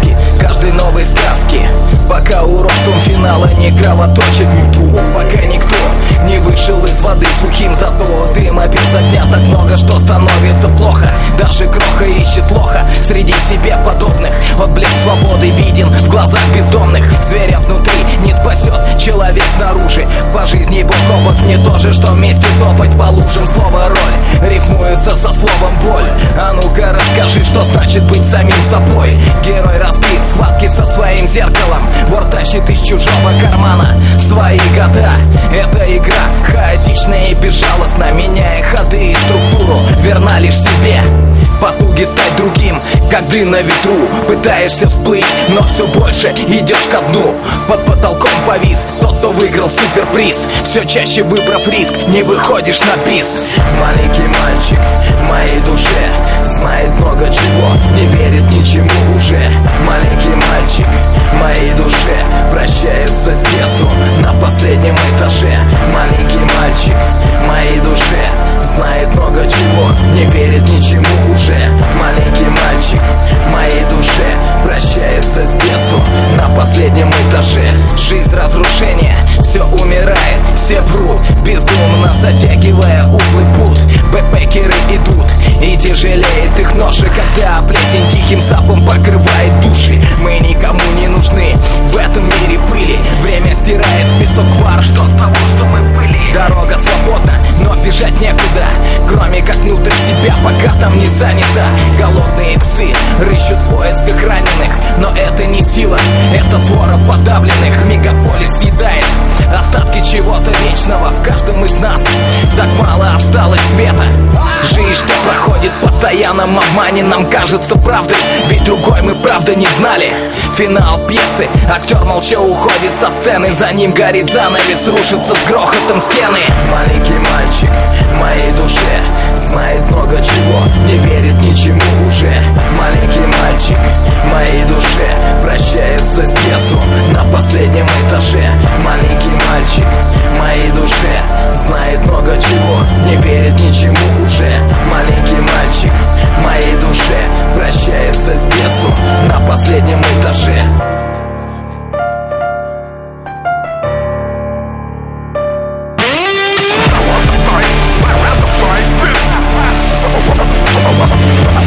краски Каждой новой сказки. Пока у ростом финала не кровоточит нутро Пока никто не вышел из воды сухим. Зато дыма без огня так много, что становится плохо. Даже кроха ищет лоха среди себе подобных. Отблеск свободы виден в глазах бездомных. Зверя внутри не спасет человек снаружи. По жизни бок о бок не то же, что вместе топать по лужам. Слово роль рифмуется со словом боль расскажи, что значит быть самим собой. Герой разбит, схватки со своим зеркалом Вор тащит из чужого кармана свои года. Это игра хаотичная и безжалостна Меняя ходы и структуру, верна лишь себе как дым на ветру Пытаешься всплыть, но все больше идешь ко дну. Под потолком повис тот, кто выиграл суперприз. Все чаще выбрав риск, не выходишь на бис. Маленький мальчик моей душе Знает много чего, не верит ничему уже. Маленький мальчик моей душе Прощается с детством этаже Жизнь разрушения, все умирает, все врут. Бездумно затягивая узлы пут Бэкпекеры идут. И тяжелеет их ноша Когда плесень тихим сапом покрывает души. Мы никому не нужны в этом мире пыли. Время стирает в песок вар Что с того, что мы были? Дорога свободна, но бежать некуда. Кроме как внутрь себя, пока там не занято. Голодные псы рыщут это свора подавленных Мегаполис съедает остатки чего-то вечного В каждом из нас. Так мало осталось света. Жизнь, что проходит в постоянном обмане Нам кажется правдой, ведь другой мы правда не знали. Финал пьесы, актер молча уходит со сцены. За ним горит занавес, рушится с грохотом стены. Маленький мальчик моей душе Не верит ничему уже маленький мальчик Моей душе прощается с детством на последнем этаже Bye.